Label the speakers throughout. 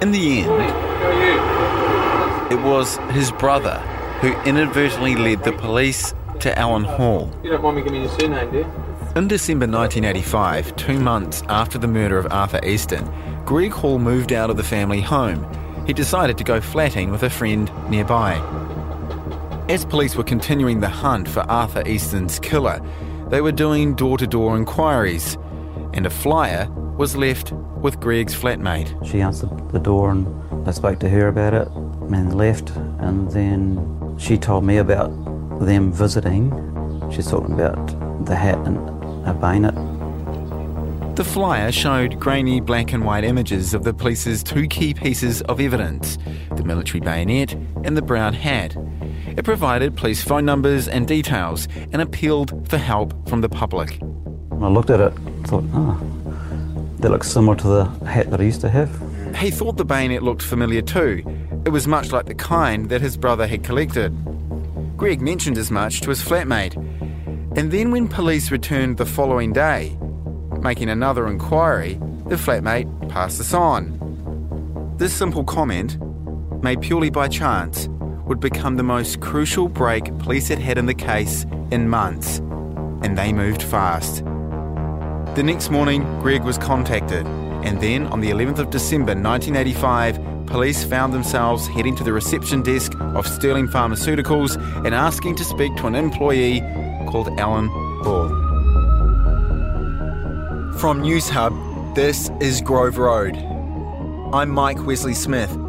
Speaker 1: In the end, it was his brother who inadvertently led the police to Alan Hall.
Speaker 2: You don't mind me giving you your surname, do you?
Speaker 1: In December 1985, two months after the murder of Arthur Easton, Greg Hall moved out of the family home. He decided to go flatting with a friend nearby. As police were continuing the hunt for Arthur Easton's killer, they were doing door to door inquiries, and a flyer was left with Greg's flatmate.
Speaker 3: She answered the door and I spoke to her about it and left. And then she told me about them visiting. She's talking about the hat and a bayonet.
Speaker 1: The flyer showed grainy black and white images of the police's two key pieces of evidence the military bayonet and the brown hat. It provided police phone numbers and details and appealed for help from the public.
Speaker 3: When I looked at it, thought, oh, that looks similar to the hat that I used to have.
Speaker 1: He thought the bayonet looked familiar too. It was much like the kind that his brother had collected. Greg mentioned as much to his flatmate. And then, when police returned the following day, making another inquiry, the flatmate passed this on. This simple comment, made purely by chance, would become the most crucial break police had had in the case in months, and they moved fast. The next morning, Greg was contacted, and then on the 11th of December 1985, police found themselves heading to the reception desk of Sterling Pharmaceuticals and asking to speak to an employee called Alan Hall. From Newshub, this is Grove Road. I'm Mike Wesley Smith.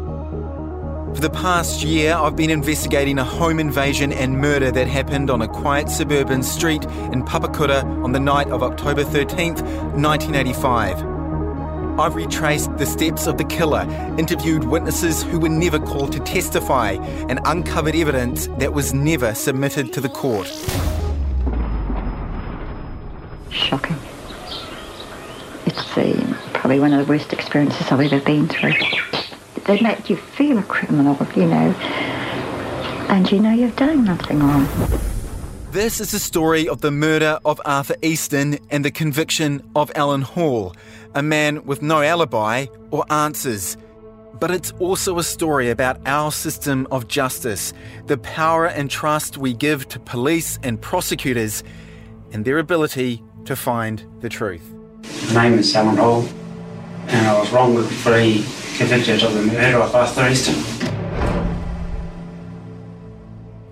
Speaker 1: For the past year, I've been investigating a home invasion and murder that happened on a quiet suburban street in Papakura on the night of October 13th, 1985. I've retraced the steps of the killer, interviewed witnesses who were never called to testify, and uncovered evidence that was never submitted to the court.
Speaker 4: Shocking. It's probably one of the worst experiences I've ever been through. They make you feel a criminal, you know, and you know you've done nothing wrong.
Speaker 1: This is the story of the murder of Arthur Easton and the conviction of Alan Hall, a man with no alibi or answers. But it's also a story about our system of justice, the power and trust we give to police and prosecutors, and their ability to find the truth.
Speaker 5: My name is Alan Hall, and I was wrongfully convicted of the murder of Arthur Easton.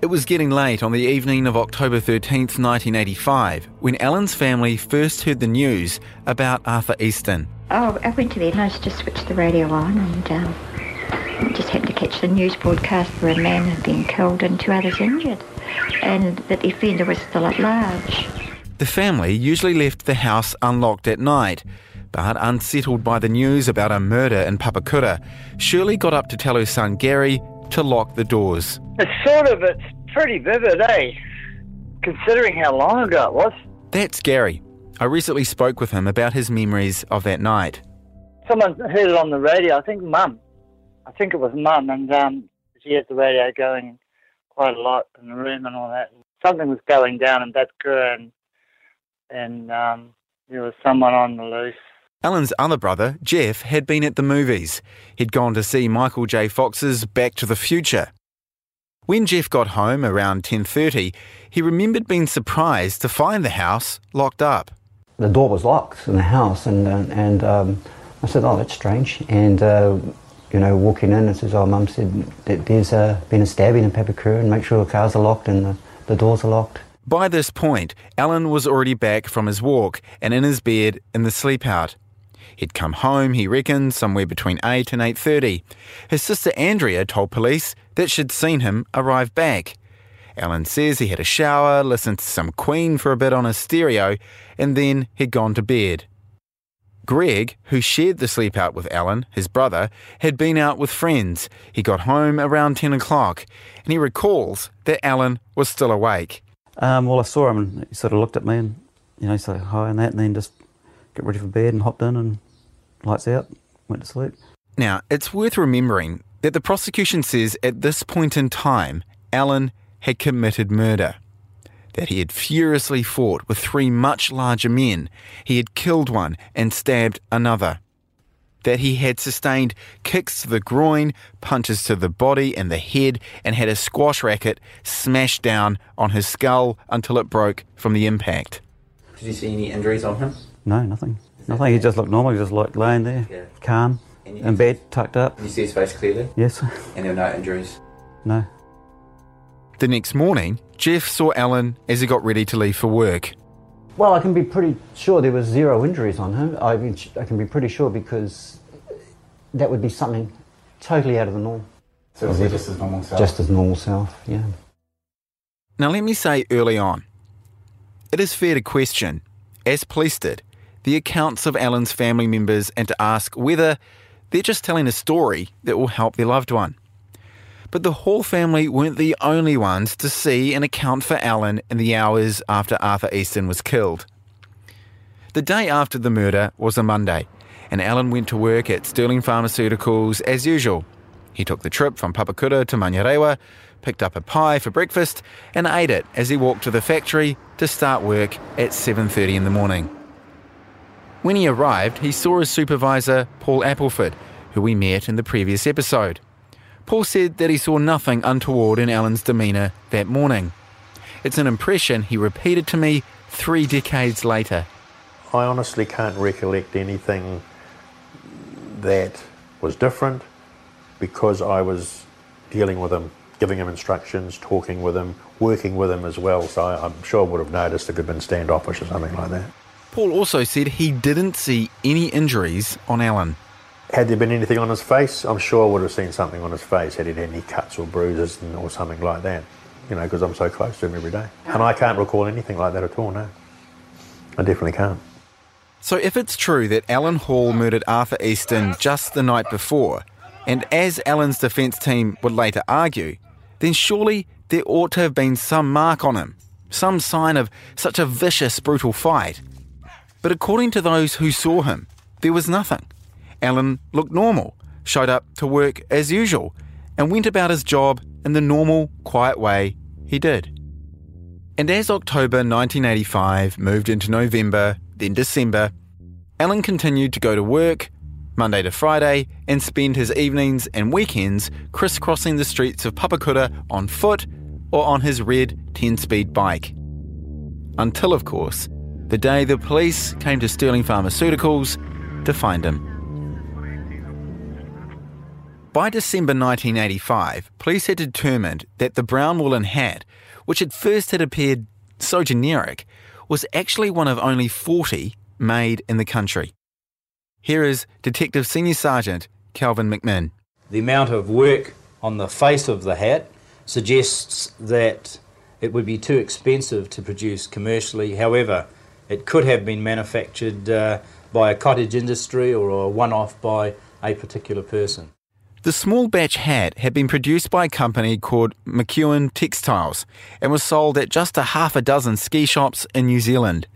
Speaker 1: It was getting late on the evening of October 13th, 1985, when Alan's family first heard the news about Arthur Easton.
Speaker 4: Oh, I went to bed and I just switched the radio on and um, just happened to catch the news broadcast where a man had been killed and two others injured, and that the offender was still at large.
Speaker 1: The family usually left the house unlocked at night, but unsettled by the news about a murder in Papakura, Shirley got up to tell her son Gary to lock the doors.
Speaker 6: It's sort of, it's pretty vivid, eh? Considering how long ago it was.
Speaker 1: That's Gary. I recently spoke with him about his memories of that night.
Speaker 6: Someone heard it on the radio, I think mum. I think it was mum, and um, she had the radio going quite a lot in the room and all that. Something was going down in Babka, and, and um, there was someone on the loose.
Speaker 1: Alan's other brother, Jeff, had been at the movies. He'd gone to see Michael J. Fox's Back to the Future. When Jeff got home around 10:30, he remembered being surprised to find the house locked up.
Speaker 3: The door was locked in the house, and uh, and um, I said, "Oh, that's strange." And uh, you know, walking in, and says, "Oh, Mum said that there's uh, been a stabbing in Papakura, and make sure the cars are locked and the, the doors are locked."
Speaker 1: By this point, Alan was already back from his walk and in his bed in the sleep out. He'd come home, he reckoned, somewhere between 8 and 8.30. His sister Andrea told police that she'd seen him arrive back. Alan says he had a shower, listened to some Queen for a bit on his stereo, and then he'd gone to bed. Greg, who shared the sleep out with Alan, his brother, had been out with friends. He got home around 10 o'clock, and he recalls that Alan was still awake.
Speaker 3: Um, well, I saw him, and he sort of looked at me, and you know, said hi and that, and then just got ready for bed and hopped in and lights out, went to sleep.
Speaker 1: Now, it's worth remembering that the prosecution says at this point in time, Alan had committed murder. That he had furiously fought with three much larger men. He had killed one and stabbed another. that he had sustained kicks to the groin, punches to the body and the head, and had a squash racket smashed down on his skull until it broke from the impact.
Speaker 2: Did you see any injuries on him?
Speaker 3: No, nothing. Nothing. He just looked normal. He just like laying there,
Speaker 2: Yeah.
Speaker 3: calm,
Speaker 2: And
Speaker 3: in bed, tucked up.
Speaker 2: Did you see his face clearly?
Speaker 3: Yes.
Speaker 2: And there were no injuries?
Speaker 3: no.
Speaker 1: The next morning, Jeff saw Alan as he got ready to leave for work.
Speaker 3: Well, I can be pretty sure there was zero injuries on him. I, mean, I can be pretty sure because that would be something totally out of the norm.
Speaker 2: So was he just his normal self?
Speaker 3: Just as normal self, yeah.
Speaker 1: Now, let me say early on it is fair to question, as police did, the accounts of Alan's family members and to ask whether they're just telling a story that will help their loved one. But the Hall family weren't the only ones to see and account for Alan in the hours after Arthur Easton was killed. The day after the murder was a Monday, and Alan went to work at Sterling Pharmaceuticals as usual. He took the trip from Papakura to Manurewa, picked up a pie for breakfast, and ate it as he walked to the factory to start work at 7:30 in the morning. When he arrived, he saw his supervisor, Paul Appleford, who we met in the previous episode. Paul said that he saw nothing untoward in Alan's demeanour that morning. It's an impression he repeated to me three decades later.
Speaker 7: I honestly can't recollect anything that was different because I was dealing with him, giving him instructions, talking with him, working with him as well. So I'm sure I would have noticed could have been standoffish or something like that.
Speaker 1: Paul also said he didn't see any injuries on Alan.
Speaker 7: Had there been anything on his face, I'm sure I would have seen something on his face. Had he had any cuts or bruises or something like that, you know, because I'm so close to him every day. And I can't recall anything like that at all, no. I definitely can't.
Speaker 1: So, if it's true that Alan Hall murdered Arthur Easton just the night before, and as Alan's defence team would later argue, then surely there ought to have been some mark on him, some sign of such a vicious, brutal fight. But according to those who saw him, there was nothing. Alan looked normal, showed up to work as usual, and went about his job in the normal, quiet way he did. And as October 1985 moved into November, then December, Alan continued to go to work Monday to Friday and spend his evenings and weekends crisscrossing the streets of Papakura on foot or on his red 10 speed bike. Until, of course, the day the police came to Sterling Pharmaceuticals to find him. By December 1985, police had determined that the brown woolen hat, which at first had appeared so generic, was actually one of only 40 made in the country. Here is Detective Senior Sergeant Calvin McMinn.
Speaker 8: The amount of work on the face of the hat suggests that it would be too expensive to produce commercially. However, it could have been manufactured uh, by a cottage industry or a one off by a particular person.
Speaker 1: The small batch hat had been produced by a company called McEwen Textiles and was sold at just a half a dozen ski shops in New Zealand.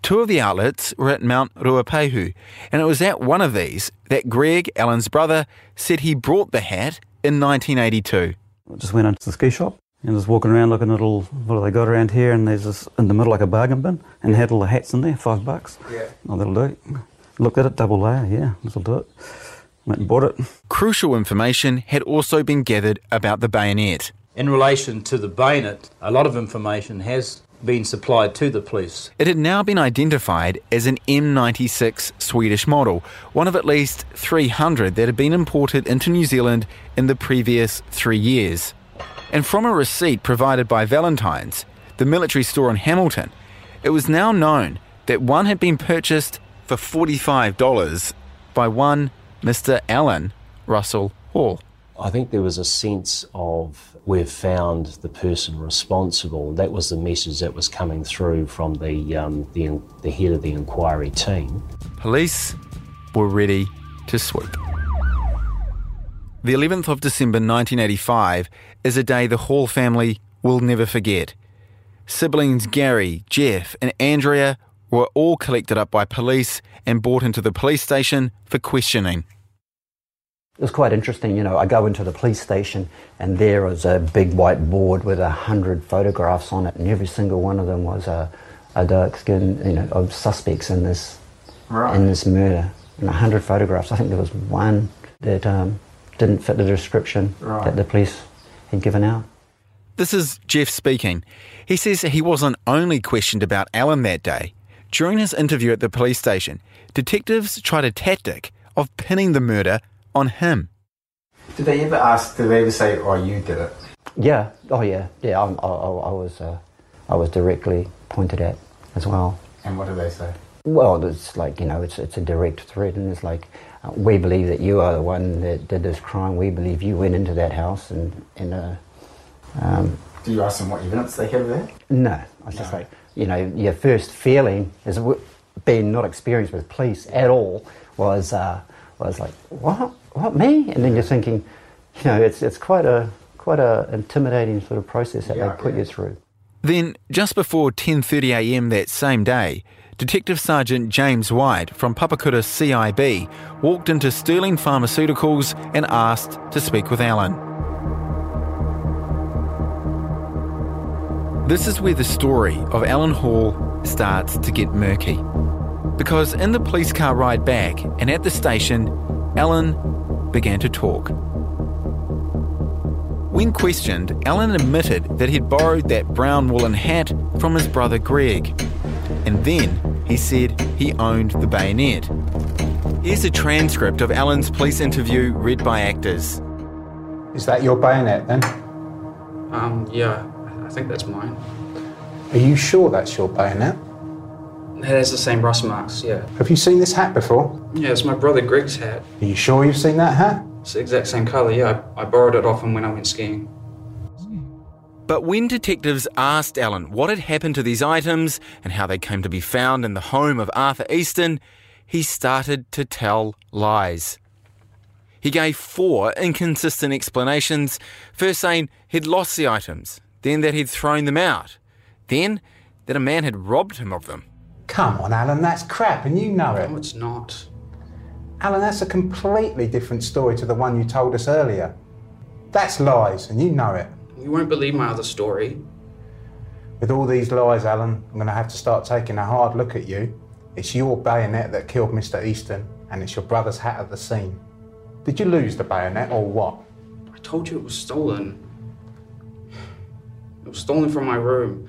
Speaker 1: Two of the outlets were at Mount Ruapehu, and it was at one of these that Greg, Alan's brother, said he brought the hat in 1982.
Speaker 3: I just went into the ski shop and just walking around looking at all what have they got around here and there's this in the middle like a bargain bin and had all the hats in there, five bucks.
Speaker 2: Yeah.
Speaker 3: Oh, that'll do it. Looked at it, double layer, yeah, this'll do it. Went and bought it.
Speaker 1: Crucial information had also been gathered about the bayonet.
Speaker 8: In relation to the bayonet, a lot of information has been supplied to the police.
Speaker 1: It had now been identified as an M96 Swedish model, one of at least 300 that had been imported into New Zealand in the previous three years. And from a receipt provided by Valentine's, the military store in Hamilton, it was now known that one had been purchased for $45 by one Mr. Alan Russell Hall.
Speaker 9: I think there was a sense of we've found the person responsible. That was the message that was coming through from the, um, the, the head of the inquiry team.
Speaker 1: Police were ready to swoop. The 11th of December 1985 is a day the Hall family will never forget. Siblings Gary, Jeff, and Andrea were all collected up by police and brought into the police station for questioning.
Speaker 3: It was quite interesting, you know. I go into the police station and there was a big white board with a hundred photographs on it, and every single one of them was a, a dark skin, you know, of suspects in this
Speaker 2: Right.
Speaker 3: in this murder. and a 100 photographs. I think there was one that um, didn't fit the description
Speaker 1: Right.
Speaker 3: that the police had given out.
Speaker 1: This is Jeff speaking. He says he wasn't only questioned about Alan that day. During his interview at the police station, detectives tried a tactic of pinning the murder on him.
Speaker 2: Did they ever ask, did they ever say, oh, you did it?
Speaker 3: Yeah. Oh, yeah. Yeah. I, I, I was. Uh, I was directly pointed at as well.
Speaker 2: And what did they say?
Speaker 3: Well, it's like you know, it's it's a direct threat, and it's like uh, we believe that you are the one that did this crime. We believe you went into that house and and uh, um,
Speaker 2: Do you ask them what evidence they have there?
Speaker 3: no, I was just like you know, your first feeling is w- being not experienced with police at all was uh, was like what what me, and then you're thinking, you know, it's it's quite a quite a intimidating sort of process that
Speaker 2: Yeah,
Speaker 3: they put
Speaker 2: yeah.
Speaker 3: you through.
Speaker 1: Then, just before 10.30am that same day, Detective Sergeant James White from Papakura CIB walked into Sterling Pharmaceuticals and asked to speak with Alan. This is where the story of Alan Hall starts to get murky. Because in the police car ride back and at the station, Alan began to talk. When questioned, Alan admitted that he'd borrowed that brown woolen hat from his brother Greg. And then he said he owned the bayonet. Here's a transcript of Alan's police interview read by actors.
Speaker 10: Is that your bayonet then?
Speaker 5: Um, yeah, I think that's mine.
Speaker 10: Are you sure that's your bayonet?
Speaker 5: It has the same rust marks, yeah.
Speaker 10: Have you seen this hat before?
Speaker 5: Yeah, it's my brother Greg's hat.
Speaker 10: Are you sure you've seen that hat?
Speaker 5: It's the exact same colour, yeah. I, I borrowed it off him when I went skiing.
Speaker 1: But when detectives asked Alan what had happened to these items and how they came to be found in the home of Arthur Easton, he started to tell lies. He gave four inconsistent explanations, first saying he'd lost the items, then that he'd thrown them out, then that a man had robbed him of them.
Speaker 10: Come on, Alan, that's crap, and you know it.
Speaker 5: No, it's not.
Speaker 10: Alan, that's a completely different story to the one you told us earlier. That's lies, and you know it.
Speaker 5: You won't believe my other story.
Speaker 10: With all these lies, Alan, I'm going to have to start taking a hard look at you. It's your bayonet that killed Mr. Easton, and it's your brother's hat at the scene. Did you lose the bayonet, or what?
Speaker 5: I told you it was stolen. It was stolen from my room.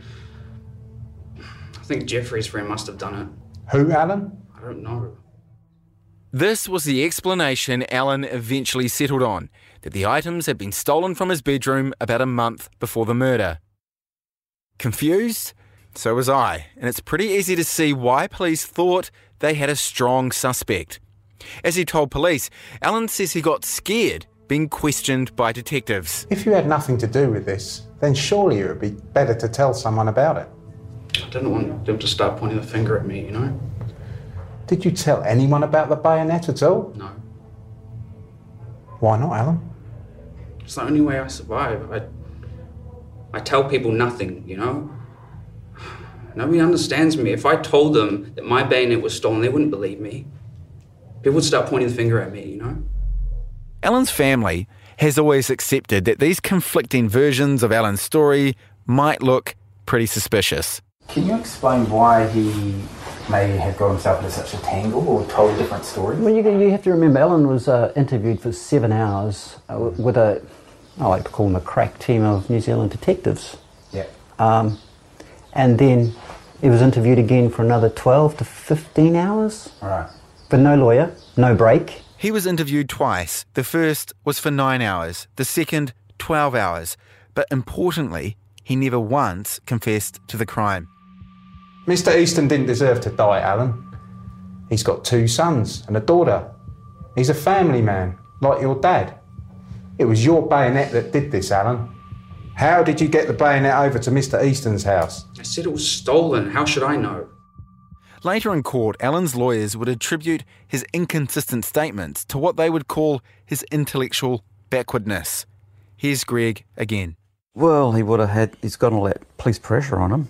Speaker 5: I think Jeffrey's friend must have done it.
Speaker 10: Who, Alan?
Speaker 5: I don't know.
Speaker 1: This was the explanation Alan eventually settled on that the items had been stolen from his bedroom about a month before the murder. Confused? So was I, and it's pretty easy to see why police thought they had a strong suspect. As he told police, Alan says he got scared being questioned by detectives.
Speaker 10: If you had nothing to do with this, then surely it would be better to tell someone about it.
Speaker 5: I didn't want them to start pointing the finger at me, you know?
Speaker 10: Did you tell anyone about the bayonet at all?
Speaker 5: No.
Speaker 10: Why not, Alan?
Speaker 5: It's the only way I survive. I, I tell people nothing, you know? Nobody understands me. If I told them that my bayonet was stolen, they wouldn't believe me. People would start pointing the finger at me, you know?
Speaker 1: Alan's family has always accepted that these conflicting versions of Alan's story might look pretty suspicious.
Speaker 2: Can you explain why he may have got himself into such a tangle or told different stories?
Speaker 3: Well, you, you have to remember, Alan was uh, interviewed for seven hours uh, with a, I like to call them a crack team of New Zealand detectives.
Speaker 2: Yeah.
Speaker 3: Um, and then he was interviewed again for another 12 to 15 hours.
Speaker 2: Right.
Speaker 3: But no lawyer, no break.
Speaker 1: He was interviewed twice. The first was for nine hours, the second, 12 hours. But importantly, he never once confessed to the crime.
Speaker 10: Mr. Easton didn't deserve to die, Alan. He's got two sons and a daughter. He's a family man, like your dad. It was your bayonet that did this, Alan. How did you get the bayonet over to Mr. Easton's house?
Speaker 5: I said it was stolen. How should I know?
Speaker 1: Later in court, Alan's lawyers would attribute his inconsistent statements to what they would call his intellectual backwardness. Here's Greg again.
Speaker 11: Well, he would have had, he's got all that police pressure on him,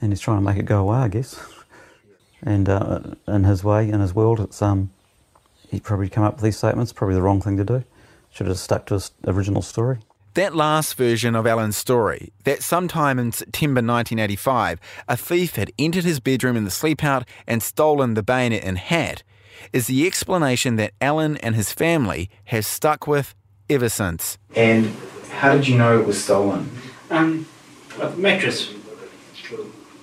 Speaker 11: and he's trying to make it go away, I guess. And uh, in his way, in his world, it's um, he probably come up with these statements, probably the wrong thing to do. Should have stuck to his original story.
Speaker 1: That last version of Alan's story, that sometime in September 1985, a thief had entered his bedroom in the sleepout and stolen the bayonet and hat, is the explanation that Alan and his family has stuck with ever since.
Speaker 2: And how did you know it was stolen?
Speaker 12: Um, a mattress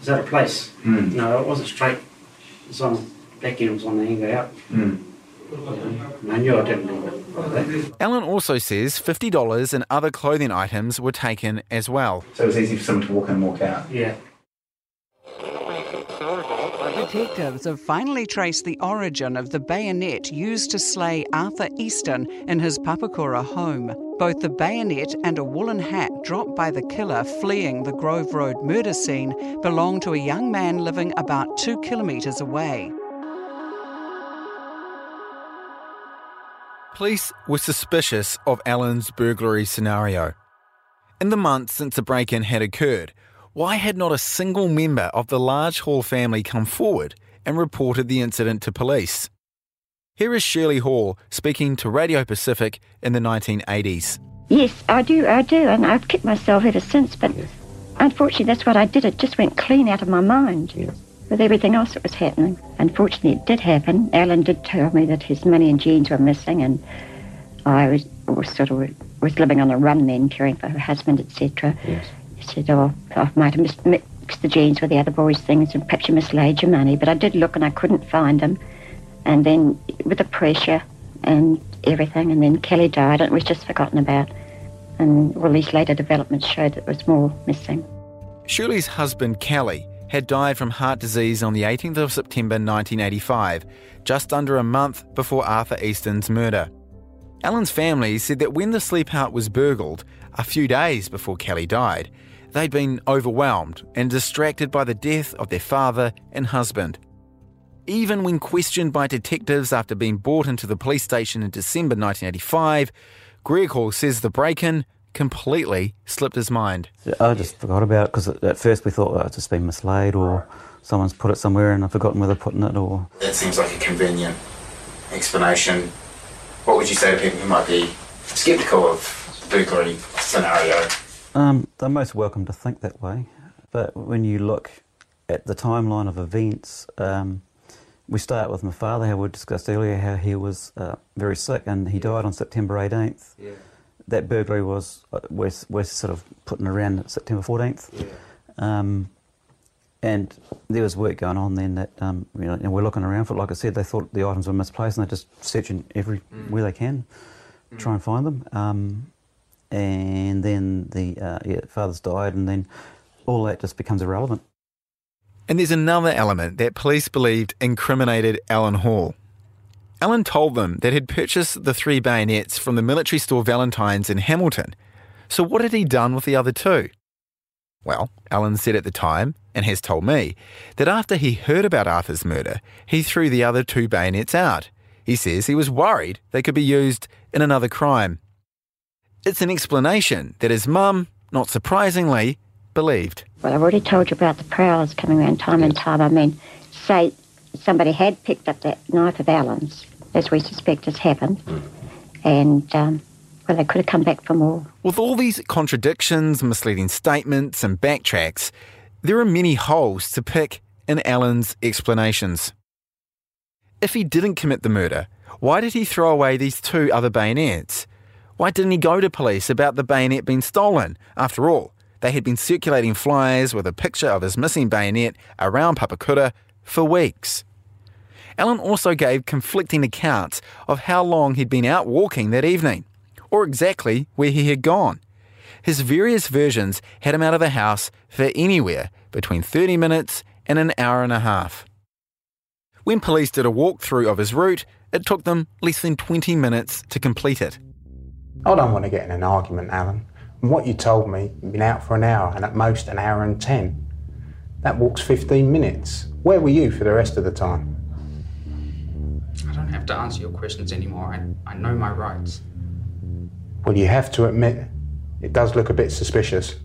Speaker 12: was out of place.
Speaker 2: Mm.
Speaker 12: No, it wasn't straight. It was on back end was on the hanger out.
Speaker 2: Mm.
Speaker 12: And I knew I didn't leave it.
Speaker 1: Alan also says $50 and other clothing items were taken as well.
Speaker 2: So it was easy for someone to walk in and walk out?
Speaker 12: Yeah.
Speaker 13: Detectives have finally traced the origin of the bayonet used to slay Arthur Easton in his Papakura home. Both the bayonet and a woolen hat dropped by the killer fleeing the Grove Road murder scene belong to a young man living about two kilometres away.
Speaker 1: Police were suspicious of Alan's burglary scenario. In the months since the break in had occurred, why had not a single member of the large Hall family come forward and reported the incident to police? Here is Shirley Hall speaking to Radio Pacific in the 1980s.
Speaker 4: Yes, I do, I do, and I've kept myself ever since, but unfortunately that's what I did. It just went clean out of my mind with everything else that was happening. Unfortunately, it did happen. Alan did tell me that his money and jeans were missing, and I was, was sort of was living on a run then, caring for her husband, etc.
Speaker 9: Yes.
Speaker 4: Said, "Oh, oh I might have mis- mixed the jeans with the other boys' things, and perhaps you mislaid your money." But I did look, and I couldn't find them. And then with the pressure and everything, and then Kelly died, and it was just forgotten about. And all these later developments showed that there was more missing.
Speaker 1: Shirley's husband, Kelly, had died from heart disease on the 18th of September 1985, just under a month before Arthur Easton's murder. Alan's family said that when the sleep was burgled, a few days before Kelly died, they'd been overwhelmed and distracted by the death of their father and husband. Even when questioned by detectives after being brought into the police station in December 1985, Greg Hall says the break in completely slipped his mind.
Speaker 11: I just forgot about it because at first we thought oh, it's just been mislaid or someone's put it somewhere and I've forgotten where they're putting it or.
Speaker 2: That seems like a convenient explanation. What would you say to people who might be sceptical of the burglary scenario?
Speaker 11: Um, they're most welcome to think that way, but when you look at the timeline of events, um, we start with my father, how we discussed earlier, how he was uh, very sick and he died on September 18th.
Speaker 2: Yeah.
Speaker 11: That burglary was, uh, we're, we're sort of putting around September 14th.
Speaker 2: Yeah.
Speaker 11: Um, and there was work going on then that, um, you know, and we're looking around for it. Like I said, they thought the items were misplaced and they're just searching everywhere
Speaker 2: Mm.
Speaker 11: they can, try and find them. Um, and then the uh, yeah, father's died, and then all that just becomes irrelevant.
Speaker 1: And there's another element that police believed incriminated Alan Hall. Alan told them that he'd purchased the three bayonets from the military store Valentine's in Hamilton. So what had he done with the other two? Well, Alan said at the time, and has told me, that after he heard about Arthur's murder, he threw the other two bayonets out. He says he was worried they could be used in another crime. It's an explanation that his mum, not surprisingly, believed.
Speaker 4: Well, I've already told you about the prowlers coming around time and time. I mean, say somebody had picked up that knife of Alan's, as we suspect has happened, and, um, well, they could have come back for more.
Speaker 1: With all these contradictions, misleading statements, and backtracks, there are many holes to pick in Alan's explanations. If he didn't commit the murder, why did he throw away these two other bayonets? Why didn't he go to police about the bayonet being stolen? After all, they had been circulating flyers with a picture of his missing bayonet around Papakura for weeks. Alan also gave conflicting accounts of how long he'd been out walking that evening, or exactly where he had gone. His various versions had him out of the house for anywhere between 30 minutes and an hour and a half. When police did a walkthrough of his route, it took them less than 20 minutes to complete it.
Speaker 10: I don't want to get in an argument, Alan. And what you told me, you've been out for an hour and at most an hour and ten. That walk's 15 minutes. Where were you for the rest of the time?
Speaker 5: I don't have to answer your questions anymore, and I know my rights.
Speaker 10: Well, you have to admit, it does look a bit suspicious.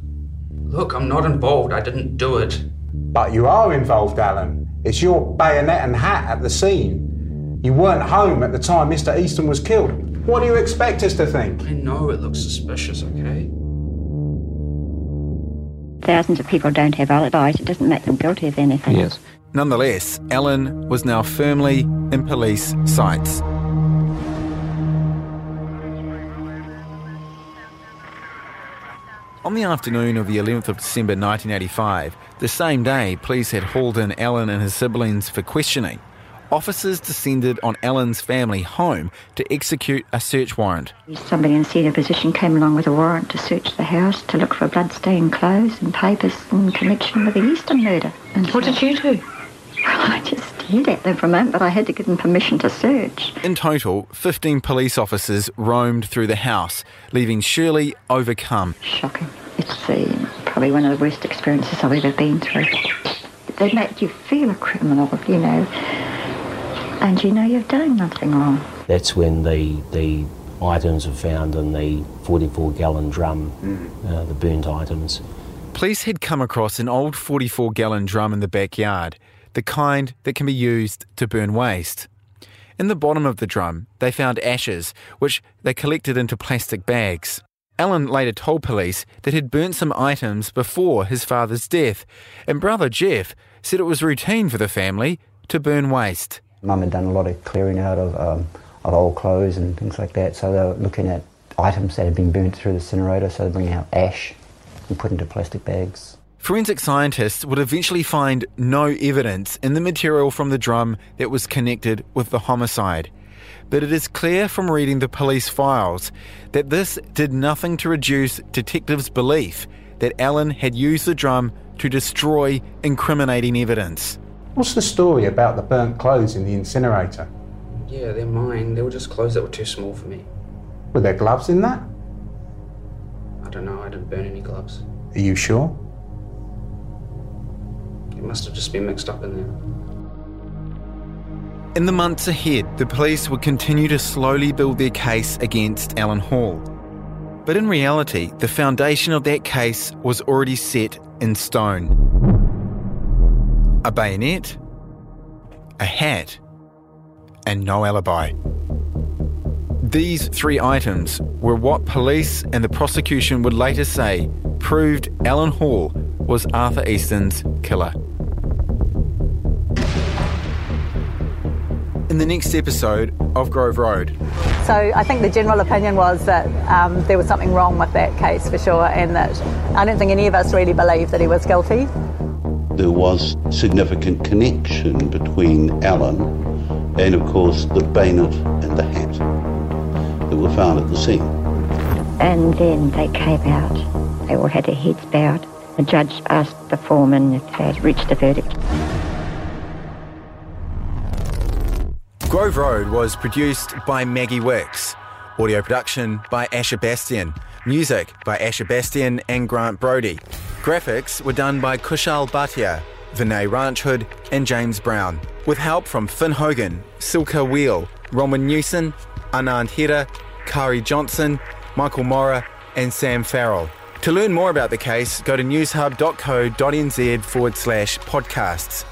Speaker 5: Look, I'm not involved. I didn't do it.
Speaker 10: But you are involved, Alan. It's your bayonet and hat at the scene. You weren't home at the time Mr. Easton was killed. What do you expect us to think?
Speaker 5: I know it looks suspicious, okay?
Speaker 4: Thousands of people don't have alibis. It doesn't make them guilty of anything.
Speaker 9: Yes.
Speaker 1: Nonetheless, Alan was now firmly in police sights. On the afternoon of the 11th of December 1985, the same day police had hauled in Alan and his siblings for questioning, officers descended on Alan's family home to execute a search warrant.
Speaker 4: Somebody in senior position came along with a warrant to search the house to look for blood-stained clothes and papers in connection with the Easton murder. And
Speaker 14: What did you do?
Speaker 4: Well, I just stared at them for a moment, but I had to give them permission to search.
Speaker 1: In total, 15 police officers roamed through the house, leaving Shirley overcome.
Speaker 4: Shocking. It's uh, probably one of the worst experiences I've ever been through. They make you feel a criminal, you know, and you know you've done nothing wrong.
Speaker 9: That's when the the items were found in the 44 gallon drum, uh, the burnt items.
Speaker 1: Police had come across an old 44 gallon drum in the backyard, the kind that can be used to burn waste. In the bottom of the drum, they found ashes, which they collected into plastic bags. Alan later told police that he'd burnt some items before his father's death, and brother Jeff said it was routine for the family to burn waste.
Speaker 3: Mum had done a lot of clearing out of, um, of old clothes and things like that, so they were looking at items that had been burnt through the incinerator, so they bring out ash and put into plastic bags.
Speaker 1: Forensic scientists would eventually find no evidence in the material from the drum that was connected with the homicide. But it is clear from reading the police files that this did nothing to reduce detectives' belief that Alan had used the drum to destroy incriminating evidence.
Speaker 10: What's the story about the burnt clothes in the incinerator?
Speaker 5: Yeah, they're mine. They were just clothes that were too small for me.
Speaker 10: Were there gloves in that?
Speaker 5: I don't know. I didn't burn any gloves.
Speaker 10: Are you sure?
Speaker 5: It must have just been mixed up in there.
Speaker 1: In the months ahead, the police would continue to slowly build their case against Alan Hall. But in reality, the foundation of that case was already set in stone. A bayonet, a hat, and no alibi. These three items were what police and the prosecution would later say proved Alan Hall was Arthur Easton's killer. In the next episode of Grove Road,
Speaker 15: So I think the general opinion was that um, there was something wrong with that case for sure, and that I don't think any of us really believed that he was guilty.
Speaker 16: There was significant connection between Alan and, of course, the bayonet and the hat that were found at the scene.
Speaker 4: And then they came out. They all had their heads bowed. The judge asked the foreman if they had reached a verdict.
Speaker 1: Grove Road was produced by Maggie Wicks. Audio production by Asher Bastian. Music by Asher Bastian and Grant Brody. Graphics were done by Kushal Bhatia, Vinay Ranchhod, and James Brown. With help from Finn Hogan, Silka Wheel, Roman Newson, Anand Hira, Kari Johnson, Michael Mora, and Sam Farrell. To learn more about the case, go to newshub.co.nz forward slash podcasts.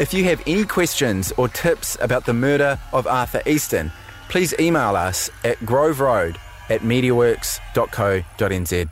Speaker 1: If you have any questions or tips about the murder of Arthur Easton, please email us at groveroad at mediaworks.co.nz.